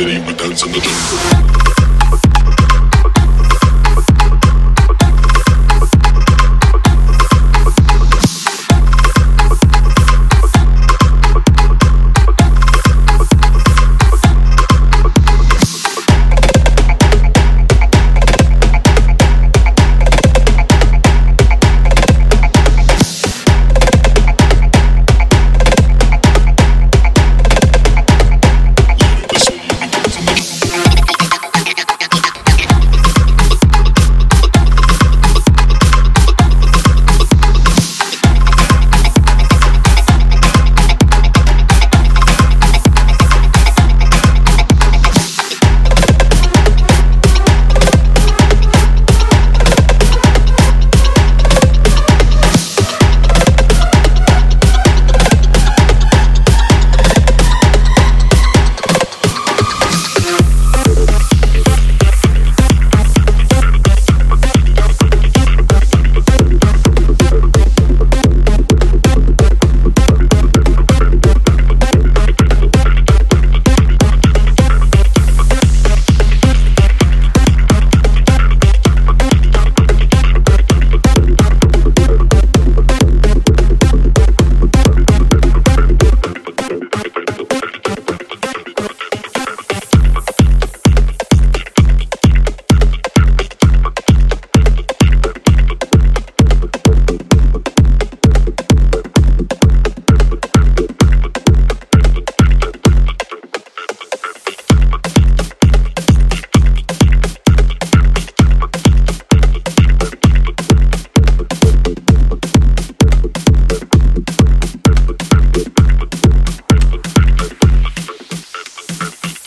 city, but dance in the jungle.